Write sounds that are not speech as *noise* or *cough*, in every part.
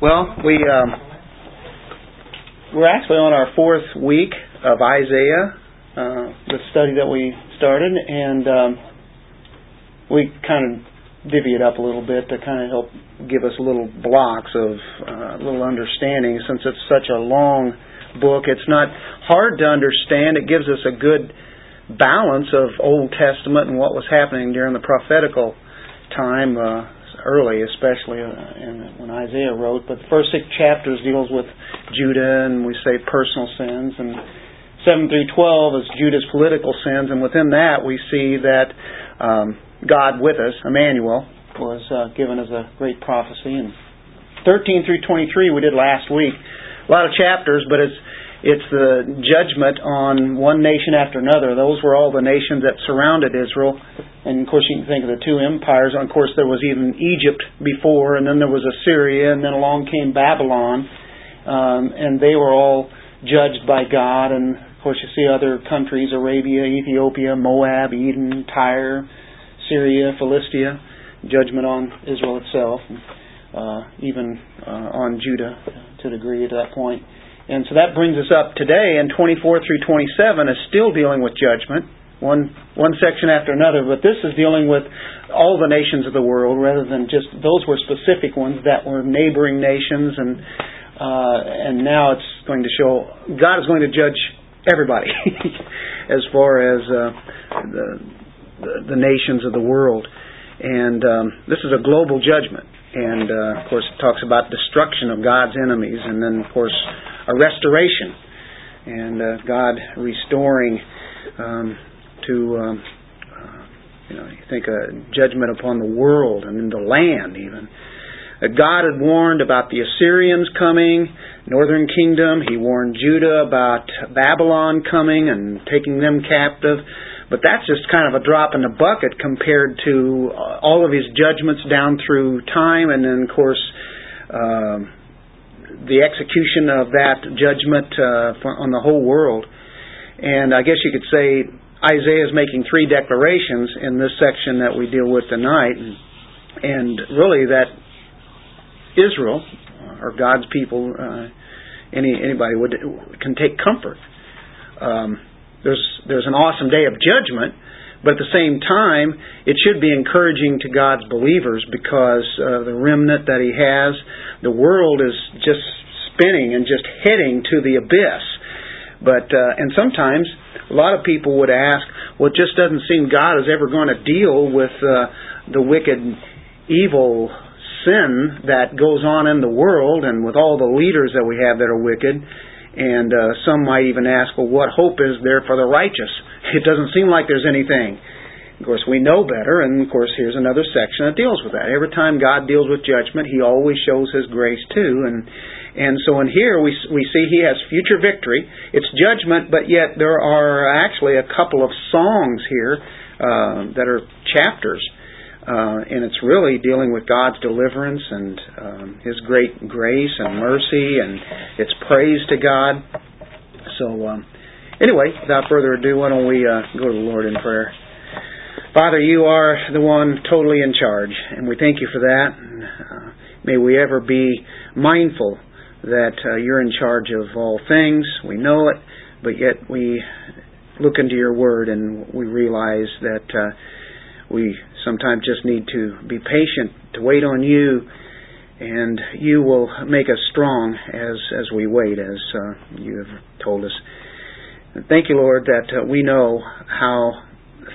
Well, we um, we're actually on our fourth week of Isaiah, uh, the study that we started, and um, we kind of divvy it up a little bit to kind of help give us little blocks of uh, little understanding. Since it's such a long book, it's not hard to understand. It gives us a good balance of Old Testament and what was happening during the prophetical time. Uh, early, especially uh, in, when Isaiah wrote. But the first six chapters deals with Judah, and we say personal sins, and seven through twelve is Judah's political sins, and within that we see that um, God with us, Emmanuel, was uh, given as a great prophecy. And thirteen through twenty-three we did last week. A lot of chapters, but it's it's the judgment on one nation after another. Those were all the nations that surrounded Israel. And of course, you can think of the two empires. Of course, there was even Egypt before, and then there was Assyria, and then along came Babylon. Um, and they were all judged by God. And of course, you see other countries Arabia, Ethiopia, Moab, Edom, Tyre, Syria, Philistia. Judgment on Israel itself, uh, even uh, on Judah to a degree at that point. And so that brings us up today, and 24 through 27 is still dealing with judgment, one one section after another. But this is dealing with all the nations of the world, rather than just those were specific ones that were neighboring nations, and uh, and now it's going to show God is going to judge everybody *laughs* as far as uh, the, the the nations of the world. And um, this is a global judgment. And uh, of course, it talks about destruction of God's enemies, and then of course a restoration and uh, God restoring um, to um, uh, you know you think a judgment upon the world and in the land even. Uh, God had warned about the Assyrians coming, northern kingdom. He warned Judah about Babylon coming and taking them captive. But that's just kind of a drop in the bucket compared to uh, all of his judgments down through time, and then of course. Uh, the execution of that judgment uh, on the whole world. And I guess you could say Isaiah is making three declarations in this section that we deal with tonight, and, and really that Israel or God's people, uh, any anybody would can take comfort. Um, there's there's an awesome day of judgment, but at the same time, it should be encouraging to God's believers because uh, the remnant that He has, the world is just spinning and just heading to the abyss. But uh, and sometimes a lot of people would ask, well, it just doesn't seem God is ever going to deal with uh, the wicked, evil sin that goes on in the world and with all the leaders that we have that are wicked. And uh, some might even ask, well, what hope is there for the righteous? *laughs* It doesn't seem like there's anything. Of course, we know better, and of course, here's another section that deals with that. Every time God deals with judgment, He always shows His grace too, and and so in here we we see He has future victory. It's judgment, but yet there are actually a couple of songs here uh, that are chapters, uh, and it's really dealing with God's deliverance and um, His great grace and mercy, and it's praise to God. So. Um, Anyway, without further ado, why don't we uh, go to the Lord in prayer? Father, you are the one totally in charge, and we thank you for that. Uh, may we ever be mindful that uh, you're in charge of all things. We know it, but yet we look into your word and we realize that uh, we sometimes just need to be patient, to wait on you, and you will make us strong as as we wait, as uh, you have told us. Thank you, Lord, that uh, we know how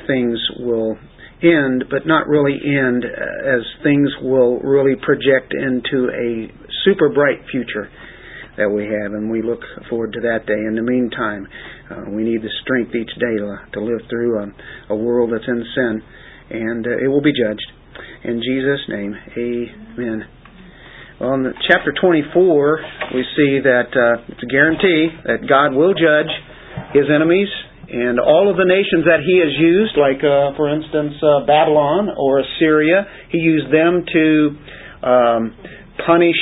things will end, but not really end uh, as things will really project into a super bright future that we have, and we look forward to that day. In the meantime, uh, we need the strength each day to, to live through a, a, world that's in sin, and uh, it will be judged. In Jesus' name, amen. Well, chapter 24, we see that uh, it's a guarantee that God will judge his enemies and all of the nations that he has used, like, uh, for instance, uh, Babylon or Assyria, he used them to um, punish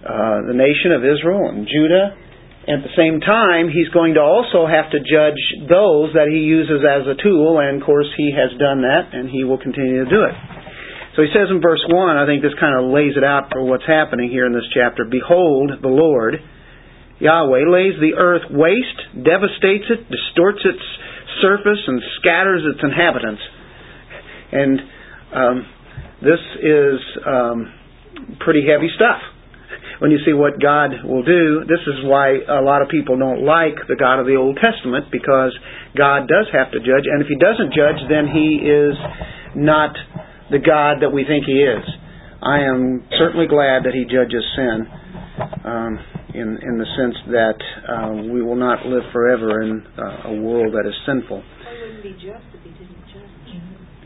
uh, the nation of Israel and Judah. At the same time, he's going to also have to judge those that he uses as a tool, and of course, he has done that, and he will continue to do it. So he says in verse 1, I think this kind of lays it out for what's happening here in this chapter. Behold, the Lord, Yahweh, lays the earth waste, devastates it, distorts its surface, and scatters its inhabitants. And um, this is um, pretty heavy stuff when you see what God will do. This is why a lot of people don't like the God of the Old Testament because God does have to judge, and if He doesn't judge, then He is not the God that we think He is. I am certainly glad that He judges sin. Um, in in the sense that uh, we will not live forever in uh, a world that is sinful.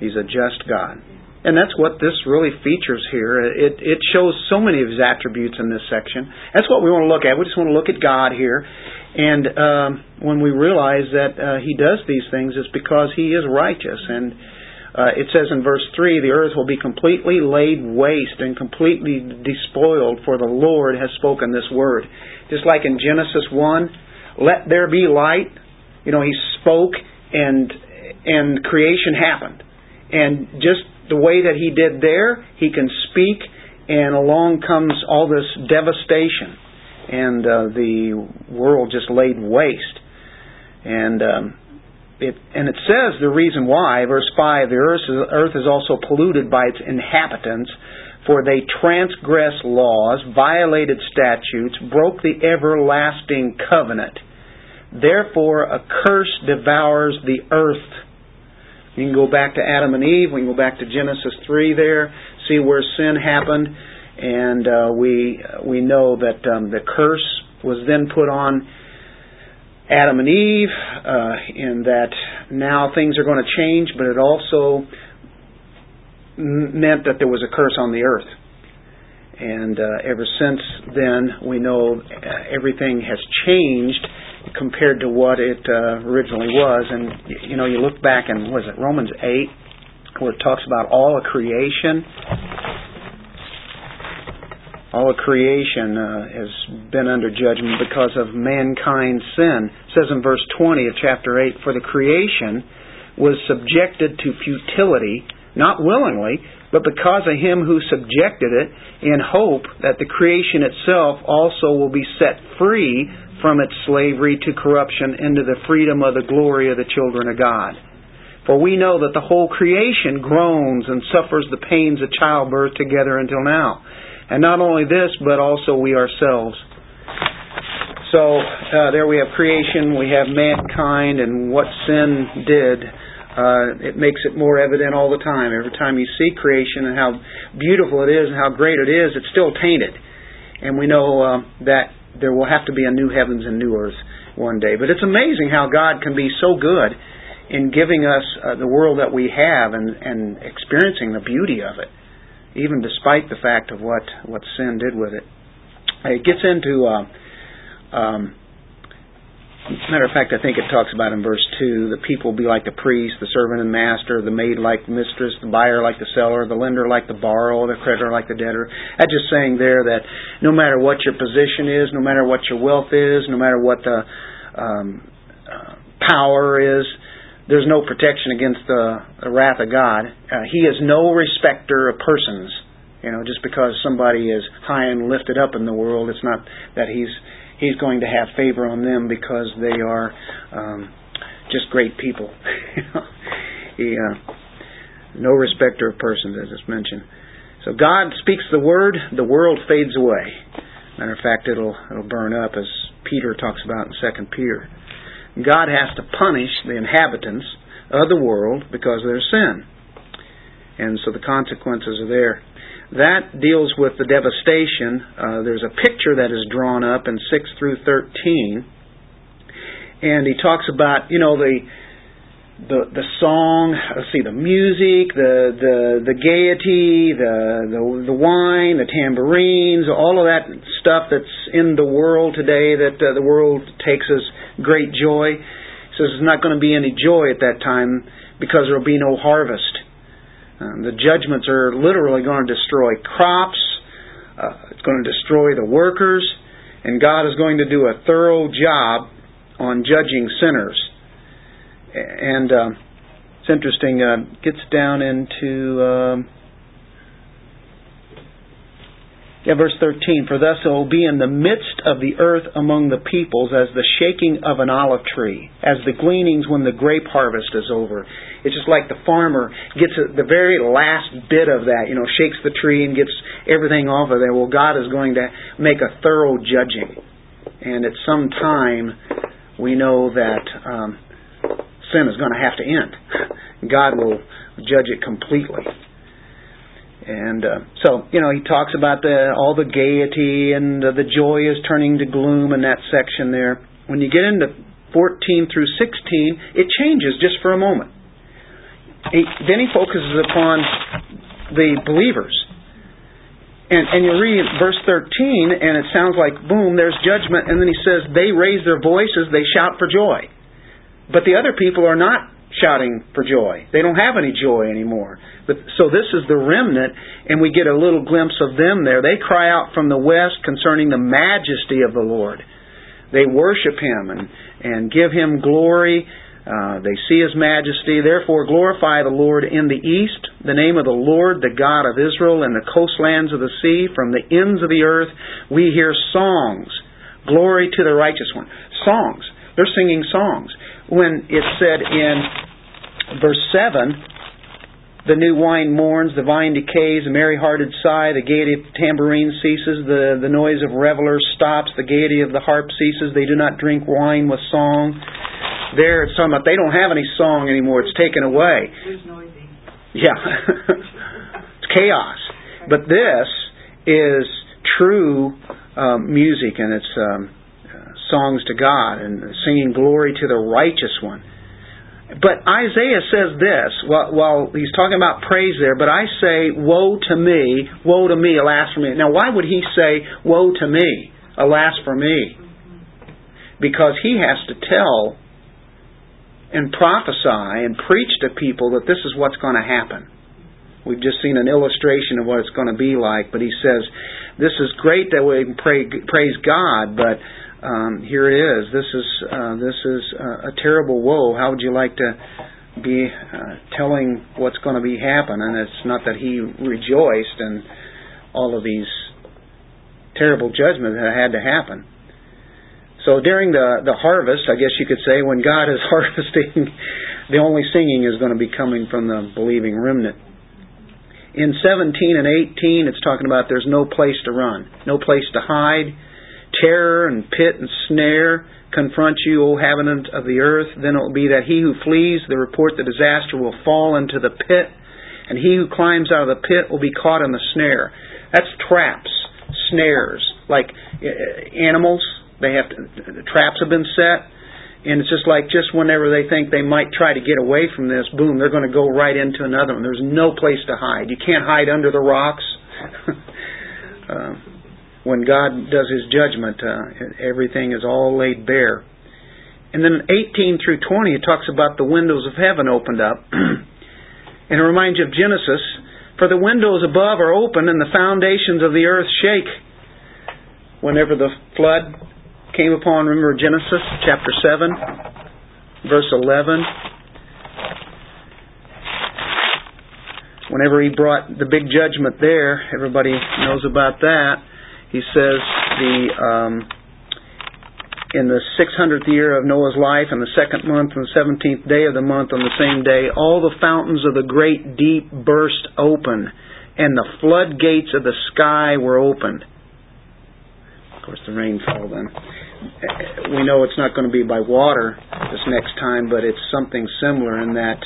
He's a just God. And that's what this really features here. It, it shows so many of his attributes in this section. That's what we want to look at. We just want to look at God here. And um, when we realize that uh, he does these things, it's because he is righteous. And uh, it says in verse 3 the earth will be completely laid waste and completely despoiled, for the Lord has spoken this word. Just like in Genesis 1, let there be light. You know, he spoke and and creation happened. And just the way that he did there, he can speak, and along comes all this devastation, and uh, the world just laid waste. And um, it and it says the reason why, verse five, the earth is, earth is also polluted by its inhabitants, for they transgressed laws, violated statutes, broke the everlasting covenant. Therefore, a curse devours the earth you can go back to Adam and Eve. We can go back to Genesis 3 there, see where sin happened, and uh, we we know that um, the curse was then put on Adam and Eve, uh, in that now things are going to change, but it also meant that there was a curse on the earth. And uh, ever since then, we know uh, everything has changed compared to what it uh, originally was. And you know, you look back and was it Romans eight, where it talks about all of creation. All of creation uh, has been under judgment because of mankind's sin. It says in verse 20 of chapter 8, For the creation was subjected to futility, not willingly, but because of him who subjected it, in hope that the creation itself also will be set free from its slavery to corruption into the freedom of the glory of the children of God. For we know that the whole creation groans and suffers the pains of childbirth together until now. And not only this, but also we ourselves. So uh, there we have creation, we have mankind, and what sin did. Uh, it makes it more evident all the time. Every time you see creation and how beautiful it is and how great it is, it's still tainted. And we know uh, that there will have to be a new heavens and new earth one day. But it's amazing how God can be so good in giving us uh, the world that we have and, and experiencing the beauty of it, even despite the fact of what, what sin did with it. It gets into uh, um, Matter of fact, I think it talks about in verse 2 the people be like the priest, the servant and master, the maid like mistress, the buyer like the seller, the lender like the borrower, the creditor like the debtor. That's just saying there that no matter what your position is, no matter what your wealth is, no matter what the um, uh, power is, there's no protection against the, the wrath of God. Uh, he is no respecter of persons. You know, just because somebody is high and lifted up in the world, it's not that he's he's going to have favor on them because they are um, just great people. *laughs* he, uh, no respecter of persons, as it's mentioned. So God speaks the word, the world fades away. Matter of fact, it'll it'll burn up, as Peter talks about in Second Peter. God has to punish the inhabitants of the world because of their sin, and so the consequences are there. That deals with the devastation. Uh, there's a picture that is drawn up in 6 through 13. And he talks about, you know, the the the song, let's see, the music, the the the gaiety, the the the wine, the tambourines, all of that stuff that's in the world today that uh, the world takes as great joy. He says there's not going to be any joy at that time because there will be no harvest. Um, the judgments are literally going to destroy crops. Uh, it's going to destroy the workers, and God is going to do a thorough job on judging sinners. And uh, it's interesting. Uh, gets down into um, Yeah, verse 13. For thus it will be in the midst of the earth among the peoples as the shaking of an olive tree, as the gleanings when the grape harvest is over. It's just like the farmer gets the very last bit of that, you know, shakes the tree and gets everything off of there. Well, God is going to make a thorough judging. And at some time, we know that um, sin is going to have to end. *laughs* God will judge it completely. And uh, so, you know, he talks about the, all the gaiety and uh, the joy is turning to gloom in that section there. When you get into 14 through 16, it changes just for a moment. He, then he focuses upon the believers. And, and you read verse 13, and it sounds like, boom, there's judgment. And then he says, they raise their voices, they shout for joy. But the other people are not shouting for joy. They don't have any joy anymore. But so this is the remnant, and we get a little glimpse of them there. They cry out from the west concerning the majesty of the Lord. They worship Him and and give Him glory. Uh, they see His majesty. Therefore, glorify the Lord in the east, the name of the Lord, the God of Israel, and the coastlands of the sea, from the ends of the earth. We hear songs. Glory to the righteous one. Songs. They're singing songs. When it's said in verse 7, the new wine mourns, the vine decays, a merry hearted sigh, the gaiety of the tambourine ceases, the, the noise of revelers stops, the gaiety of the harp ceases, they do not drink wine with song. There it's talking about they don't have any song anymore, it's taken away. It's noisy. Yeah. *laughs* it's chaos. But this is true um, music and it's um, uh, songs to God and singing glory to the righteous one. But Isaiah says this, while, while, he's talking about praise there, but I say, Woe to me, woe to me, alas for me. Now, why would he say, Woe to me, alas for me? Because he has to tell and prophesy and preach to people that this is what's going to happen. We've just seen an illustration of what it's going to be like, but he says, This is great that we can praise God, but um, here it is. This is uh, this is uh, a terrible woe. How would you like to be uh, telling what's going to be happen? And it's not that he rejoiced in all of these terrible judgments that had to happen. So during the the harvest, I guess you could say, when God is *laughs* harvesting, the only singing is going to be coming from the believing remnant. In 17 and 18, it's talking about there's no place to run, no place to hide terror and pit and snare confront you, O inhabitant of the earth, then it will be that he who flees the report the disaster will fall into the pit, and he who climbs out of the pit will be caught in the snare. That's traps, snares, like uh, animals. They have to, traps have been set, and it's just like just whenever they think they might try to get away from this, boom, they're going to go right into another one. There's no place to hide. You can't hide under the rocks. *laughs* uh, when God does His judgment, uh, everything is all laid bare. And then 18 through 20, it talks about the windows of heaven opened up. *clears throat* and it reminds you of Genesis. For the windows above are open and the foundations of the earth shake. Whenever the flood came upon, remember Genesis chapter 7, verse 11. Whenever he brought the big judgment there, everybody knows about that he says the um, in the 600th year of Noah's life, in the second month, and the 17th day of the month, on the same day, all the fountains of the great deep burst open, and the floodgates of the sky were opened. Of course, the rain fell then. We know it's not going to be by water this next time, but it's something similar in that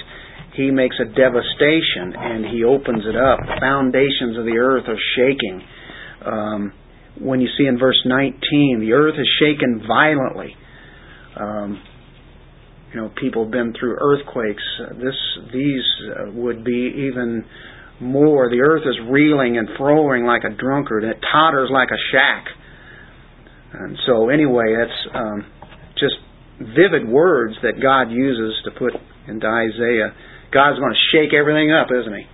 he makes a devastation and he opens it up. The foundations of the earth are shaking. Um, when you see in verse 19, the earth is shaken violently. Um, you know, people have been through earthquakes. This, these uh, would be even more. The earth is reeling and throwing like a drunkard. It totters like a shack. And so, anyway, that's um, just vivid words that God uses to put into Isaiah. God's going to shake everything up, isn't He?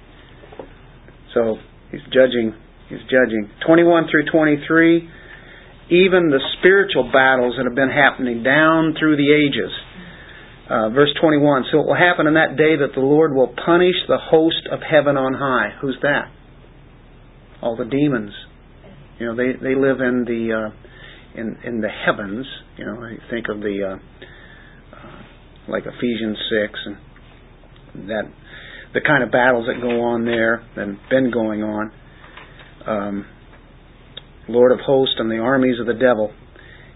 So He's judging He's judging. 21 through 23, even the spiritual battles that have been happening down through the ages. Uh, verse 21 So it will happen in that day that the Lord will punish the host of heaven on high. Who's that? All the demons. You know, they they live in the uh, in in the heavens. You know, I think of the uh, uh, like Ephesians six and that the kind of battles that go on there and been going on. Um, Lord of hosts and the armies of the devil.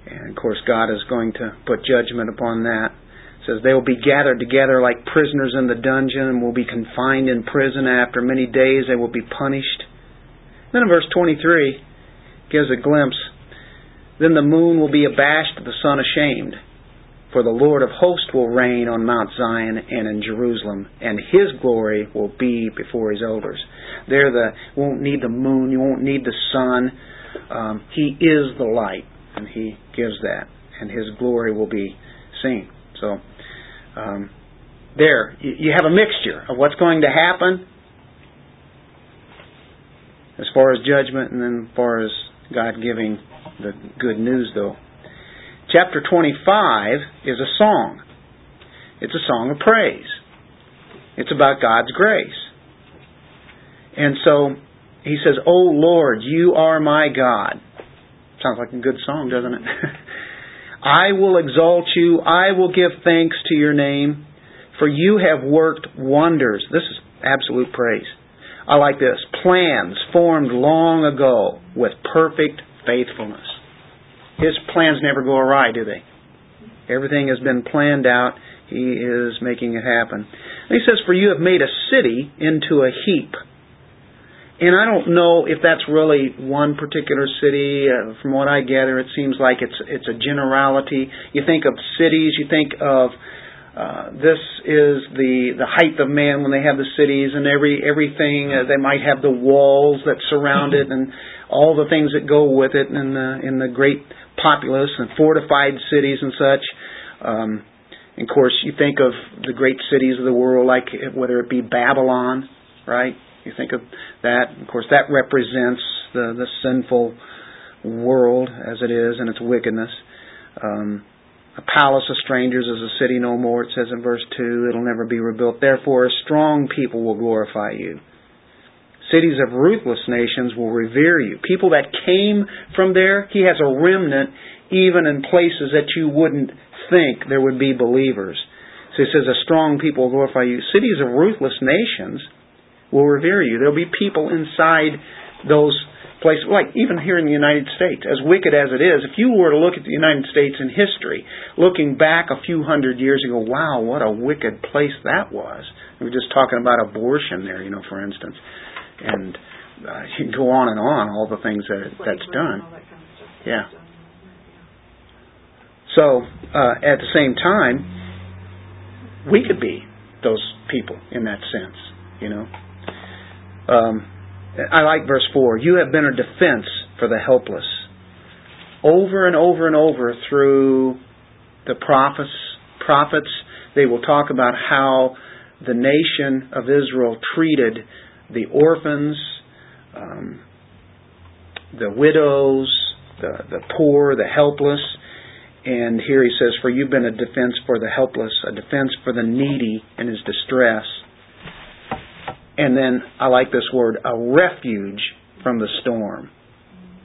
And of course, God is going to put judgment upon that. It says they will be gathered together like prisoners in the dungeon and will be confined in prison. After many days, they will be punished. Then in verse 23, gives a glimpse. Then the moon will be abashed, the sun ashamed. For the Lord of hosts will reign on Mount Zion and in Jerusalem, and his glory will be before his elders. There, the won't need the moon, you won't need the sun. Um, he is the light, and he gives that, and his glory will be seen. So, um, there, you have a mixture of what's going to happen as far as judgment, and then as far as God giving the good news, though. Chapter 25 is a song. It's a song of praise. It's about God's grace. And so he says, Oh Lord, you are my God. Sounds like a good song, doesn't it? *laughs* I will exalt you. I will give thanks to your name, for you have worked wonders. This is absolute praise. I like this. Plans formed long ago with perfect faithfulness. His plans never go awry, do they? Everything has been planned out. He is making it happen. And he says, For you have made a city into a heap. And I don't know if that's really one particular city. Uh, from what I gather, it seems like it's it's a generality. You think of cities, you think of uh, this is the the height of man when they have the cities and every everything. Uh, they might have the walls that surround it and all the things that go with it, and the in the great populace and fortified cities and such. Um, and of course, you think of the great cities of the world, like whether it be Babylon, right? You think of that. Of course, that represents the the sinful world as it is and its wickedness. Um, a palace of strangers is a city no more, it says in verse 2. It'll never be rebuilt. Therefore, a strong people will glorify you. Cities of ruthless nations will revere you. People that came from there, he has a remnant even in places that you wouldn't think there would be believers. So he says, a strong people will glorify you. Cities of ruthless nations will revere you. There'll be people inside those places, like even here in the United States, as wicked as it is, if you were to look at the United States in history, looking back a few hundred years ago, wow, what a wicked place that was. We were just talking about abortion there, you know, for instance. And uh, you can go on and on, all the things that that's done. Yeah. So, uh, at the same time, we could be those people in that sense, you know. Um, I like verse 4. You have been a defense for the helpless. Over and over and over through the prophets, prophets, they will talk about how the nation of Israel treated the orphans, um, the widows, the, the poor, the helpless. And here he says, For you've been a defense for the helpless, a defense for the needy in his distress. And then I like this word, a refuge from the storm.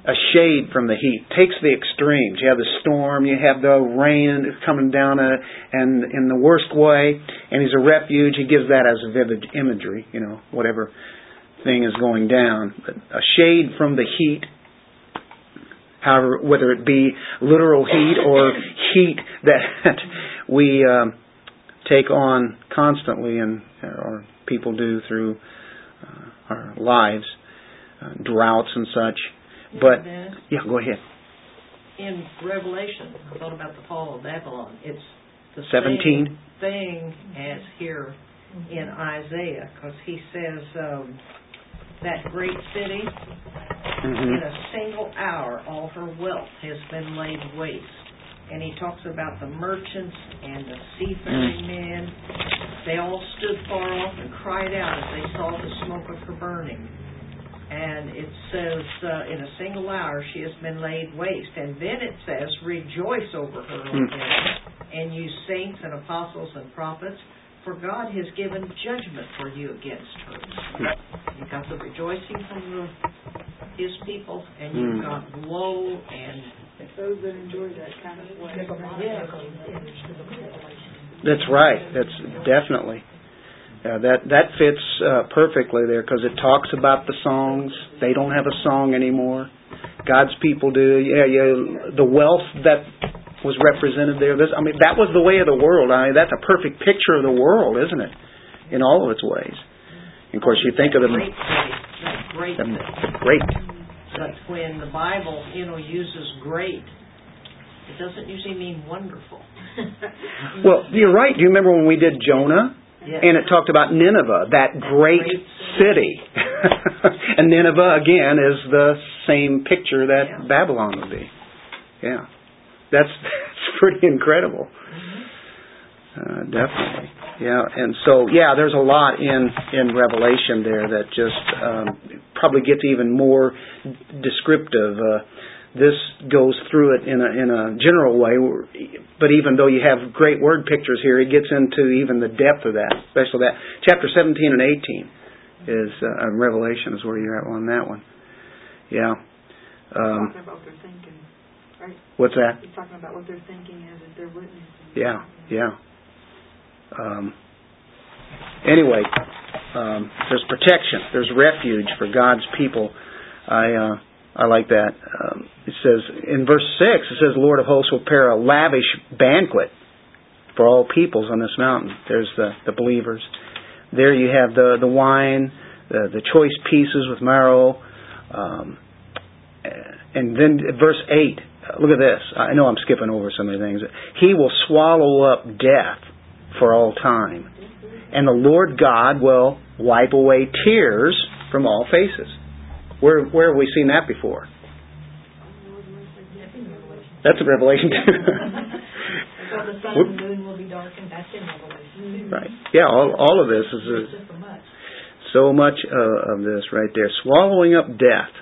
A shade from the heat. Takes the extremes. You have the storm, you have the rain coming down uh, and in the worst way, and he's a refuge. He gives that as a vivid imagery, you know, whatever thing is going down. But a shade from the heat, however, whether it be literal heat or heat that *laughs* we um, take on constantly and or people do through uh, our lives, uh, droughts and such. But yeah, go ahead. In Revelation, I thought about the fall of Babylon. It's the 17? same thing as here in Isaiah, because he says um, that great city, mm-hmm. in a single hour, all her wealth has been laid waste and he talks about the merchants and the seafaring mm. men. They all stood far off and cried out as they saw the smoke of her burning. And it says, uh, in a single hour she has been laid waste. And then it says, rejoice over her, O mm. and you saints and apostles and prophets, for God has given judgment for you against her. Mm. You got the rejoicing from the his people, and you've Mm. got woe and Those that enjoy that kind of way. Yeah. That's right. That's definitely. Yeah, that that fits uh, perfectly there because it talks about the songs. They don't have a song anymore. God's people do. Yeah, yeah. The wealth that was represented there. This, I mean, that was the way of the world. I mean, that's a perfect picture of the world, isn't it? In all of its ways. And of course, you think of the great city, great the, the great. But when the Bible, you know, uses great, it doesn't usually mean wonderful. *laughs* Well, you're right. Do you remember when we did Jonah? Yes. And it talked about Nineveh, that great great city. *laughs* and Nineveh, again, is the same picture that Yeah. Babylon would be. Yeah. That's, *laughs* that's pretty incredible. Uh, definitely. Yeah, and so, yeah, there's a lot in, in Revelation there that just um, probably gets even more descriptive. Uh, this goes through it in a in a general way, but even though you have great word pictures here, it gets into even the depth of that, especially that chapter 17 and 18 is uh, Revelation is where you're at on that one. Yeah. Um, Talking about what they're thinking, right? what's that? He's talking about what they're thinking as if they're witnessing. Yeah, yeah. Um, anyway, um, there's protection. There's refuge for God's people. I uh, I like that. Um, it says in verse six. It says, Lord of hosts will prepare a lavish banquet for all peoples on this mountain." There's the the believers. There you have the the wine, the the choice pieces with marrow, um, and then verse eight. Look at this. I know I'm skipping over of the things. He will swallow up death for all time. And the Lord God will wipe away tears from all faces. Where where have we seen that before? That's a revelation too. *laughs* So the sun and moon will be darkened, that's in Revelation. right. Yeah, all all of this is a, so much. so much uh, of this right there, swallowing up death.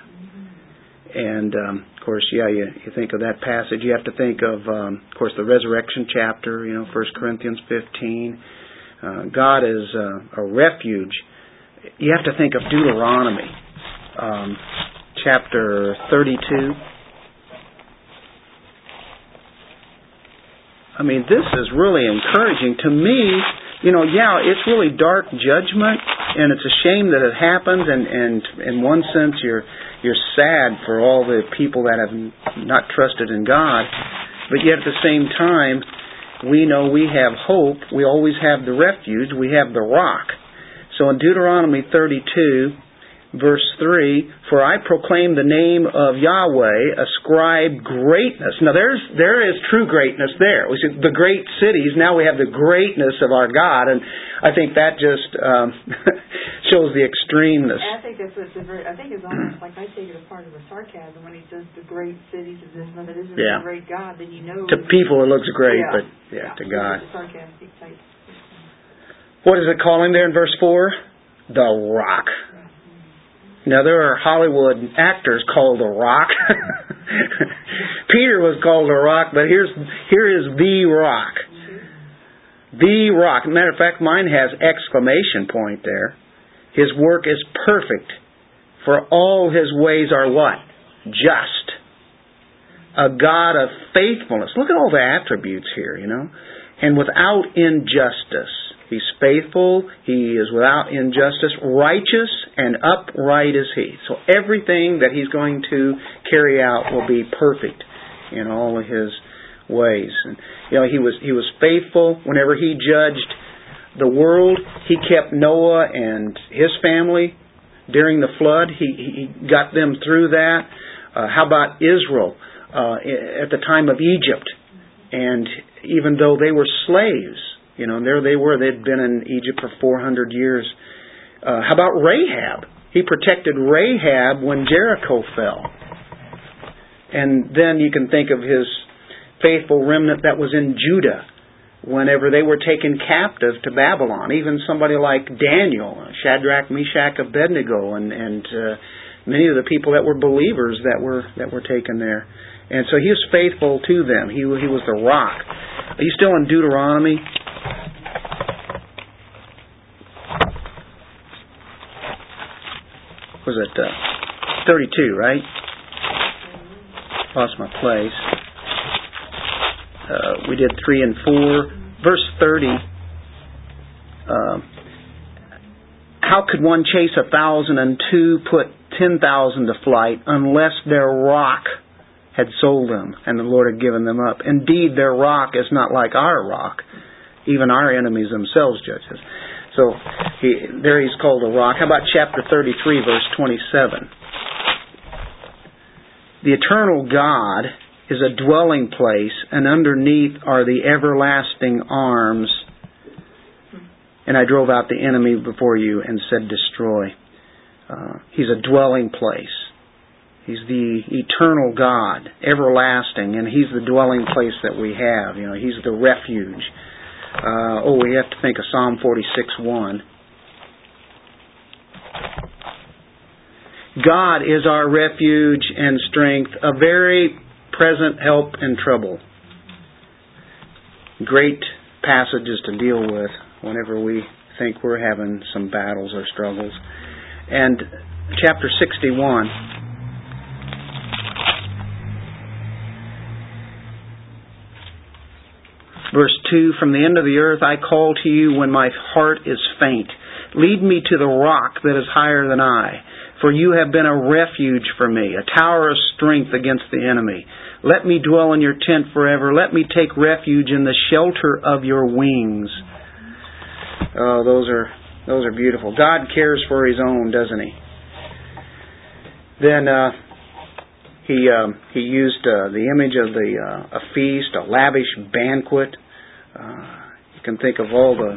And um, of course, yeah, you, you think of that passage. You have to think of, um, of course, the resurrection chapter. You know, First Corinthians fifteen. Uh, God is uh, a refuge. You have to think of Deuteronomy, um, chapter thirty-two. I mean, this is really encouraging to me. You know, yeah, it's really dark judgment, and it's a shame that it happens. And and in one sense, you're you're sad for all the people that have not trusted in God, but yet at the same time, we know we have hope. We always have the refuge. We have the rock. So in Deuteronomy 32, verse 3, For I proclaim the name of Yahweh, ascribe greatness. Now there's, there is true greatness there. We see the great cities, now we have the greatness of our God, and I think that just um, *laughs* shows the extremeness. And I think that's what's a very, I think it's almost like I take it as part of a sarcasm when he says the great cities of this, that isn't Yeah. a great God, then you know. To people it looks great, Yeah. but yeah, to God. Sarcastic type. What does it call him there in verse 4? The Rock. Now there are Hollywood actors called The Rock. *laughs* Peter was called The Rock, but here's here is The Rock. The Rock. Matter of fact, mine has exclamation point there. His work is perfect, for all his ways are what? Just. A God of faithfulness. Look at all the attributes here, you know. And without injustice. He's faithful. He is without injustice. Righteous and upright is he. So everything that he's going to carry out will be perfect in all of his ways. And you know, he was he was faithful whenever he judged the world. He kept Noah and his family during the flood. He he got them through that. Uh, how about Israel uh, at the time of Egypt? And even though they were slaves, you know, and there they were. They'd been in Egypt for 400 years. Uh, how about Rahab? He protected Rahab when Jericho fell. And then you can think of his faithful remnant that was in Judah whenever they were taken captive to Babylon. Even somebody like Daniel, Shadrach, Meshach, Abednego, and and uh, many of the people that were believers that were that were taken there. And so he was faithful to them. He he was the rock. Are you still in Deuteronomy? Was it uh, 32, right? Lost my place. Uh, we did 3 and 4. Verse 30. Uh, how could one chase a thousand and two put ten thousand to flight unless their rock had sold them and the Lord had given them up? Indeed, their rock is not like our rock. Even our enemies themselves judge us. So he, there he's called a rock. How about chapter 33, verse 27? The eternal God is a dwelling place, and underneath are the everlasting arms. And I drove out the enemy before you and said, Destroy. Uh, he's a dwelling place. He's the eternal God, everlasting, and He's the dwelling place that we have. You know, He's the refuge. Uh, oh, we have to think of Psalm 46 1. God is our refuge and strength, a very present help in trouble. Great passages to deal with whenever we think we're having some battles or struggles. And chapter 61. Verse 2 From the end of the earth I call to you when my heart is faint. Lead me to the rock that is higher than I. For you have been a refuge for me, a tower of strength against the enemy. Let me dwell in your tent forever. Let me take refuge in the shelter of your wings. Oh, those are those are beautiful. God cares for His own, doesn't He? Then uh, he um, he used uh, the image of the uh, a feast, a lavish banquet. Uh, you can think of all the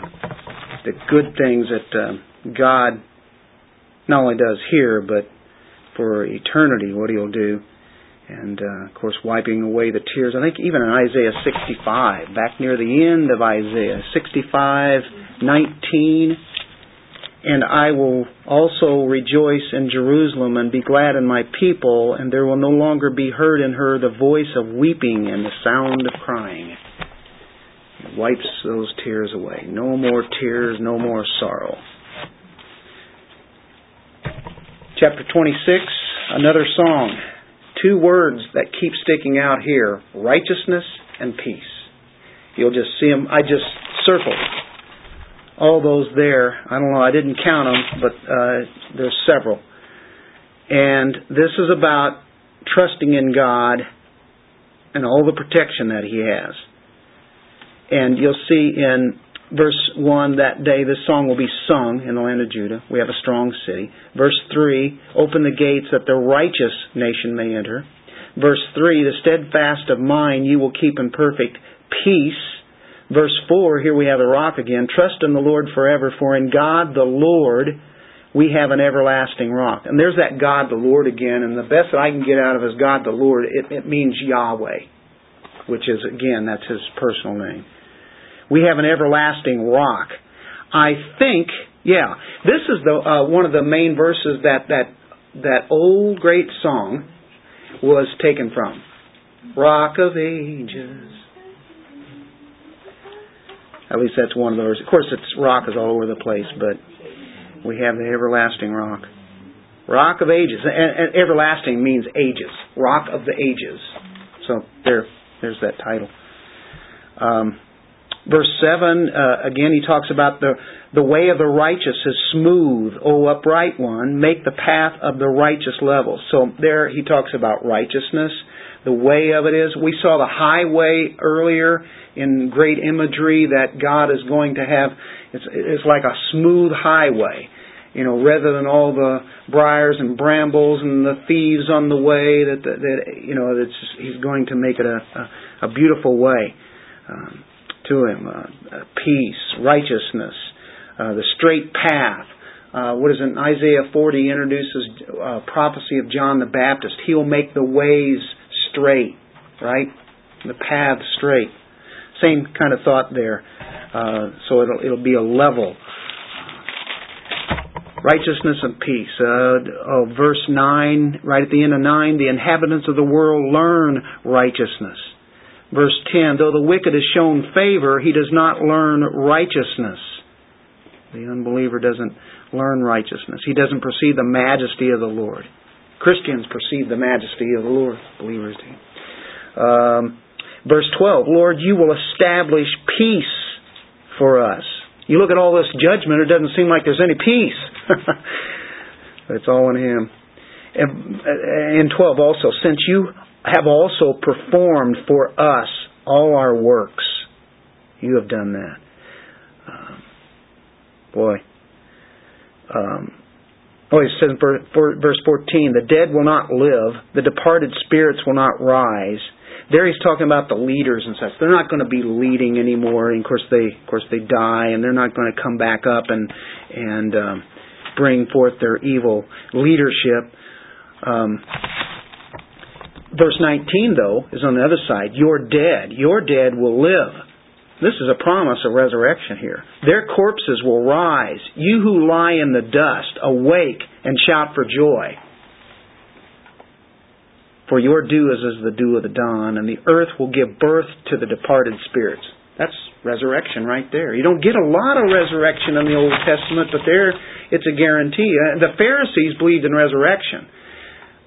the good things that uh, God not only does here, but for eternity, what He'll do. And uh, of course, wiping away the tears. I think even in Isaiah 65, back near the end of Isaiah 65, 19, and I will also rejoice in Jerusalem and be glad in my people, and there will no longer be heard in her the voice of weeping and the sound of crying. Wipes those tears away. No more tears, no more sorrow. Chapter 26, another song. Two words that keep sticking out here righteousness and peace. You'll just see them. I just circled all those there. I don't know, I didn't count them, but uh, there's several. And this is about trusting in God and all the protection that He has. And you'll see in verse 1 that day this song will be sung in the land of Judah. We have a strong city. Verse 3 open the gates that the righteous nation may enter. Verse 3 the steadfast of mind you will keep in perfect peace Verse 4, here we have the rock again. Trust in the Lord forever, for in God the Lord we have an everlasting rock. And there's that God the Lord again, and the best that I can get out of is God the Lord, it, it means Yahweh, which is, again, that's his personal name. We have an everlasting rock. I think, yeah, this is the uh, one of the main verses that that that old great song was taken from. Rock of Ages. At least that's one of those. Of course, it's rock is all over the place, but we have the everlasting rock. Rock of ages. And, and everlasting means ages. Rock of the ages. So there, there's that title. Um, verse 7, uh, again, he talks about the, the way of the righteous is smooth, O upright one, make the path of the righteous level. So there he talks about righteousness. The way of it is, we saw the highway earlier in great imagery that God is going to have. It's, it's like a smooth highway, you know, rather than all the briars and brambles and the thieves on the way. That that, that you know, it's, He's going to make it a a, a beautiful way um, to Him. Uh, peace, righteousness, uh, the straight path. Uh, what is it? Isaiah 40 introduces uh, prophecy of John the Baptist. He'll make the ways straight, right? The path straight. Same kind of thought there. Uh, so it'll it'll be a level. Righteousness and peace. Uh, oh, verse nine, right at the end of nine, the inhabitants of the world learn righteousness. Verse ten, though the wicked is shown favor, he does not learn righteousness. The unbeliever doesn't learn righteousness. He doesn't perceive the majesty of the Lord. Christians perceive the majesty of the Lord. Believers do. Um, verse 12, Lord, you will establish peace for us. You look at all this judgment, it doesn't seem like there's any peace. *laughs* it's all in Him. And 12 also, since you have also performed for us all our works, you have done that. Um, boy. Um, oh, it says in verse 14, the dead will not live, the departed spirits will not rise. There he's talking about the leaders and such. They're not going to be leading anymore. And of course they, of course they die, and they're not going to come back up and and um, bring forth their evil leadership. Um, verse 19, though, is on the other side. Your dead, your dead will live. This is a promise of resurrection here. Their corpses will rise. You who lie in the dust, awake and shout for joy. For your dew is as the dew of the dawn, and the earth will give birth to the departed spirits. That's resurrection right there. You don't get a lot of resurrection in the Old Testament, but there it's a guarantee. Uh, the Pharisees believed in resurrection.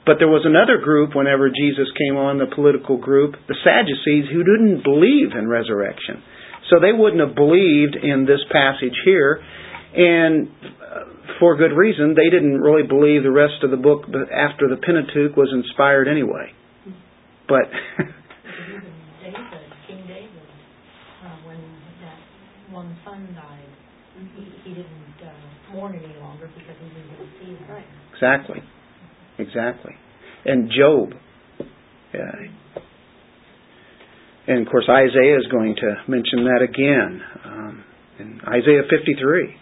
But there was another group whenever Jesus came on, the political group, the Sadducees, who didn't believe in resurrection. So they wouldn't have believed in this passage here, and uh, for good reason. They didn't really believe the rest of the book after the Pentateuch was inspired anyway. But King David, when that one son died, he, he didn't mourn any longer because he didn't get to see him. Right. exactly, exactly, and Job. Yeah, and of course, Isaiah is going to mention that again. Um, in Isaiah 53,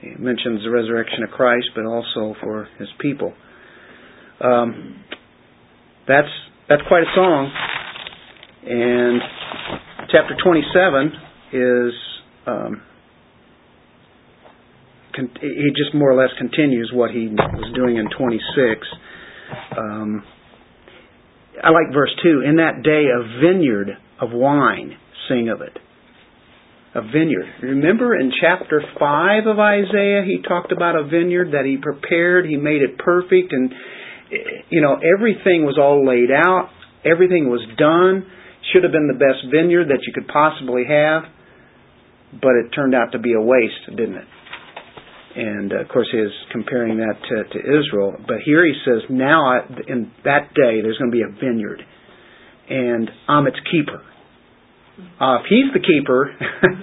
he mentions the resurrection of Christ, but also for his people. Um, that's that's quite a song. And chapter 27 is um, con- he just more or less continues what he was doing in 26. Um, I like verse 2. In that day, a vineyard of wine, sing of it. A vineyard. Remember in chapter 5 of Isaiah, he talked about a vineyard that he prepared, he made it perfect, and, you know, everything was all laid out, everything was done. Should have been the best vineyard that you could possibly have, but it turned out to be a waste, didn't it? And uh, of course, he is comparing that to, to Israel. But here he says, now in that day, there's going to be a vineyard and I'm its keeper. Uh, if he's the keeper,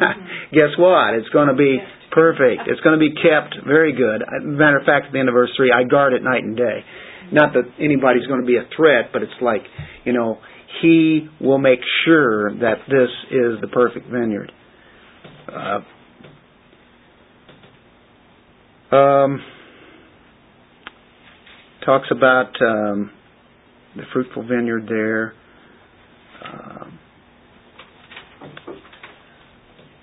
*laughs* guess what? It's going to be perfect. It's going to be kept very good. Matter of fact, at the end of verse 3, I guard it night and day. Not that anybody's going to be a threat, but it's like, you know, he will make sure that this is the perfect vineyard. Uh, um, talks about um, the fruitful vineyard there. Um,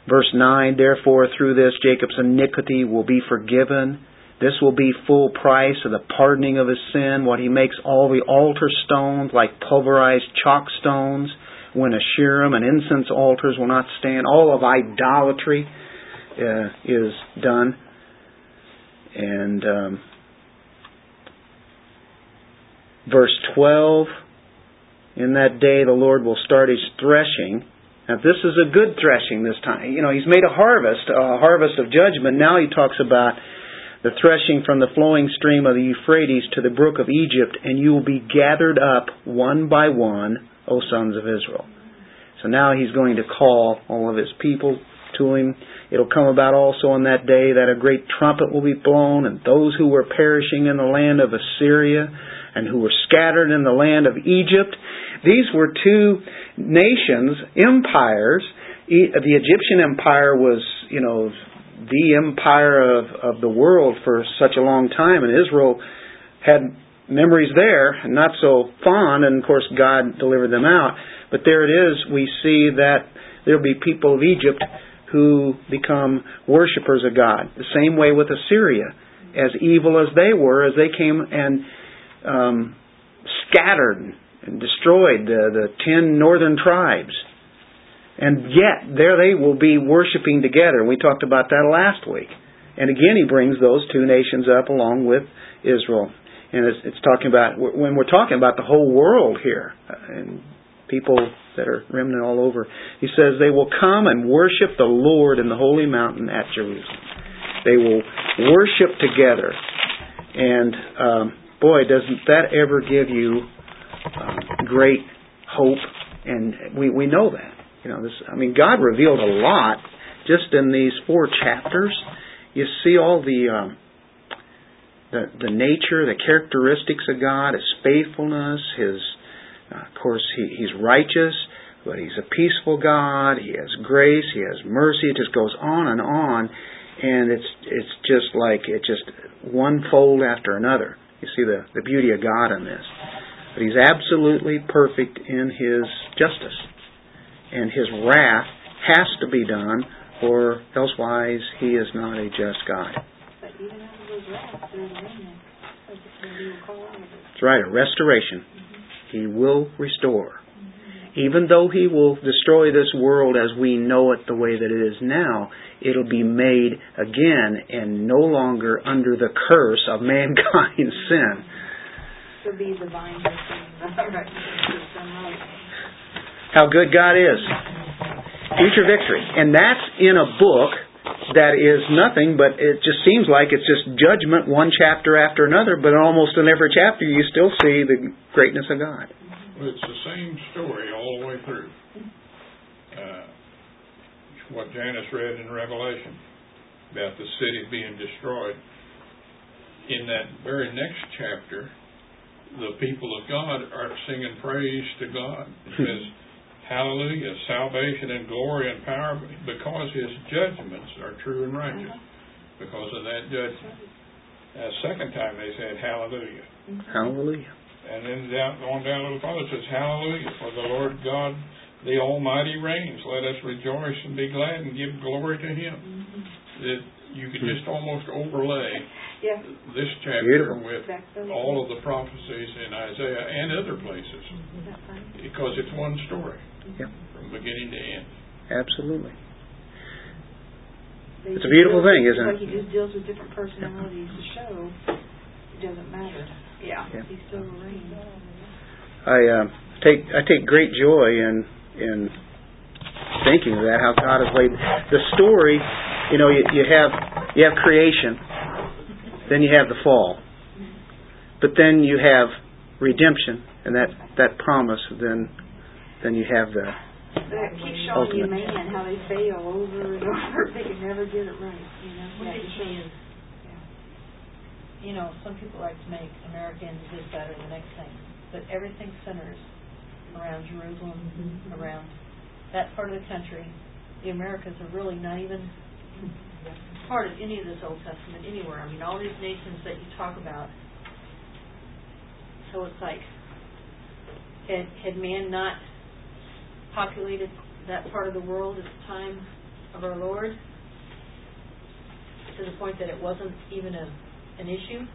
verse 9, therefore through this Jacob's iniquity will be forgiven. This will be full price of the pardoning of his sin, what he makes all the altar stones like pulverized chalk stones, when a Asherim and incense altars will not stand. All of idolatry uh, is done. And um, verse 12 in that day the Lord will start his threshing. Now this is a good threshing this time. You know, he's made a harvest, a harvest of judgment. Now he talks about the threshing from the flowing stream of the Euphrates to the brook of Egypt, and you will be gathered up one by one, O sons of Israel. So now he's going to call all of his people to him. It'll come about also on that day that a great trumpet will be blown, and those who were perishing in the land of Assyria and who were scattered in the land of Egypt. These were two nations, empires. The Egyptian empire was, you know, the empire of, of the world for such a long time, and Israel had memories there, not so fond, and of course God delivered them out. But there it is, we see that there'll be people of Egypt who become worshippers of God. The same way with Assyria. As evil as they were, as they came and um, scattered and destroyed the, the ten northern tribes. And yet, there they will be worshiping together. We talked about that last week. And again, he brings those two nations up along with Israel. and it's, it's talking about when we're talking about the whole world here uh, and people that are remnant all over. He says they will come and worship the Lord in the holy mountain at Jerusalem. They will worship together, and um, boy, doesn't that ever give you uh, great hope? And we we know that. You know, this. I mean, God revealed a lot just in these four chapters. You see all the um, the the nature, the characteristics of God, His faithfulness, His uh, of course he, He's righteous, but He's a peaceful God. He has grace, He has mercy. It just goes on and on, and it's it's just like it just one fold after another. You see the the beauty of God in this. But He's absolutely perfect in His justice, and His wrath has to be done, or elsewise He is not a just God. But even after those wrath, there's a remnant. That's what we will call out of it. That's right, a restoration. He will restore. Even though He will destroy this world as we know it the way that it is now, it'll be made again and no longer under the curse of *laughs* mankind's sin. So be the vine blessing, *laughs* right, right. How good God is. Future victory. And that's in a book that is nothing but it just seems like it's just judgment one chapter after another, but almost in every chapter you still see the greatness of God. It's the same story all the way through. Uh, what Janice read in Revelation about the city being destroyed. In that very next chapter, the people of God are singing praise to God. Says, Hallelujah, salvation and glory and power, because His judgments are true and righteous. Because of that judgment. A second time they said, Hallelujah. Hallelujah. And then down, on down a little Father it says, Hallelujah, for the Lord God, the Almighty reigns. Let us rejoice and be glad and give glory to Him. Mm-hmm. It, you could just almost overlay Yeah, this chapter Beautiful. with that's so. all of the prophecies in Isaiah and other places That's right. because it's one story Yep. from beginning to end. Absolutely. They It's a beautiful thing, isn't it? Like he just deals with different personalities to show it doesn't matter. Yeah, Yeah. he still reigns. I uh, take I take great joy in in thinking of that how God has laid the story. You know, you, you have you have creation, then you have the fall, but then you have redemption and that that promise. Then then you have the That keeps showing you man how they fail over and *laughs* over. They can never get it right. You know. What That gets just me shows- is, you know, some people like to make Americans this, that, or the next thing, but everything centers around Jerusalem, mm-hmm. around that part of the country. The Americas are really not even part of any of this Old Testament anywhere. I mean, all these nations that you talk about. So it's like, had, had man not populated that part of the world at the time of our Lord? to the point that it wasn't even a, an issue?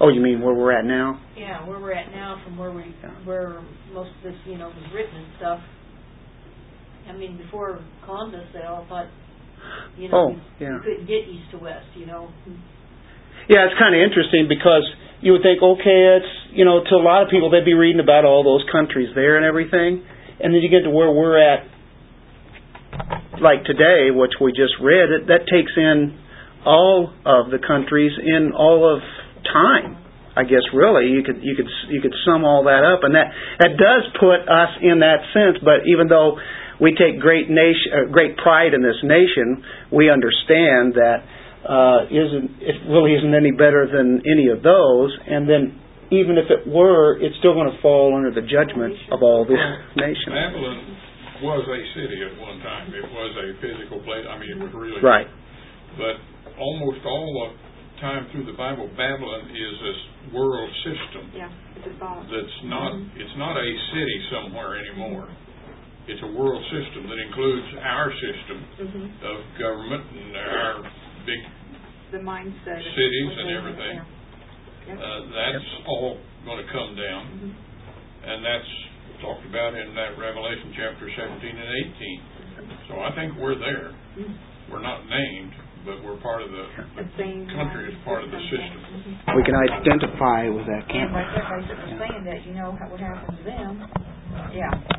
oh you mean where we're at now? Yeah, where we're at now from where we, Yeah. where most of this, you know, was written and stuff. I mean, before Columbus, they all thought, you Oh, know, yeah. you couldn't get east to west, you know. Yeah, it's kind of interesting because you would think, okay, it's you know, to a lot of people they'd be reading about all those countries there and everything, and then you get to where we're at, like today, which we just read, it, that takes in all of the countries in all of time. I guess really you could you could you could sum all that up, and that that does put us in that sense. But even though we take great nation, uh, great pride in this nation, we understand that uh, isn't it really isn't any better than any of those. And then even if it were, it's still going to fall under the judgment of all the nations. Babylon was a city at one time. It was a physical place. I mean, it was really. Right. But almost all the time through the Bible, Babylon is a s- world system Yeah, it's a thought. that's not, it's not a city somewhere anymore. It's a world system that includes our system hmm of government and our big, The mindset. Cities and everything. Yeah. Yep. uh, that's all going to come down. Mhm. And that's talked about in that Revelation chapter 17 and 18. So I think we're there. Mhm. We're not named, but we're part of the, the country is part of the system. We can identify with that camp. And right there, basically saying that, you know, what happened to them, yeah.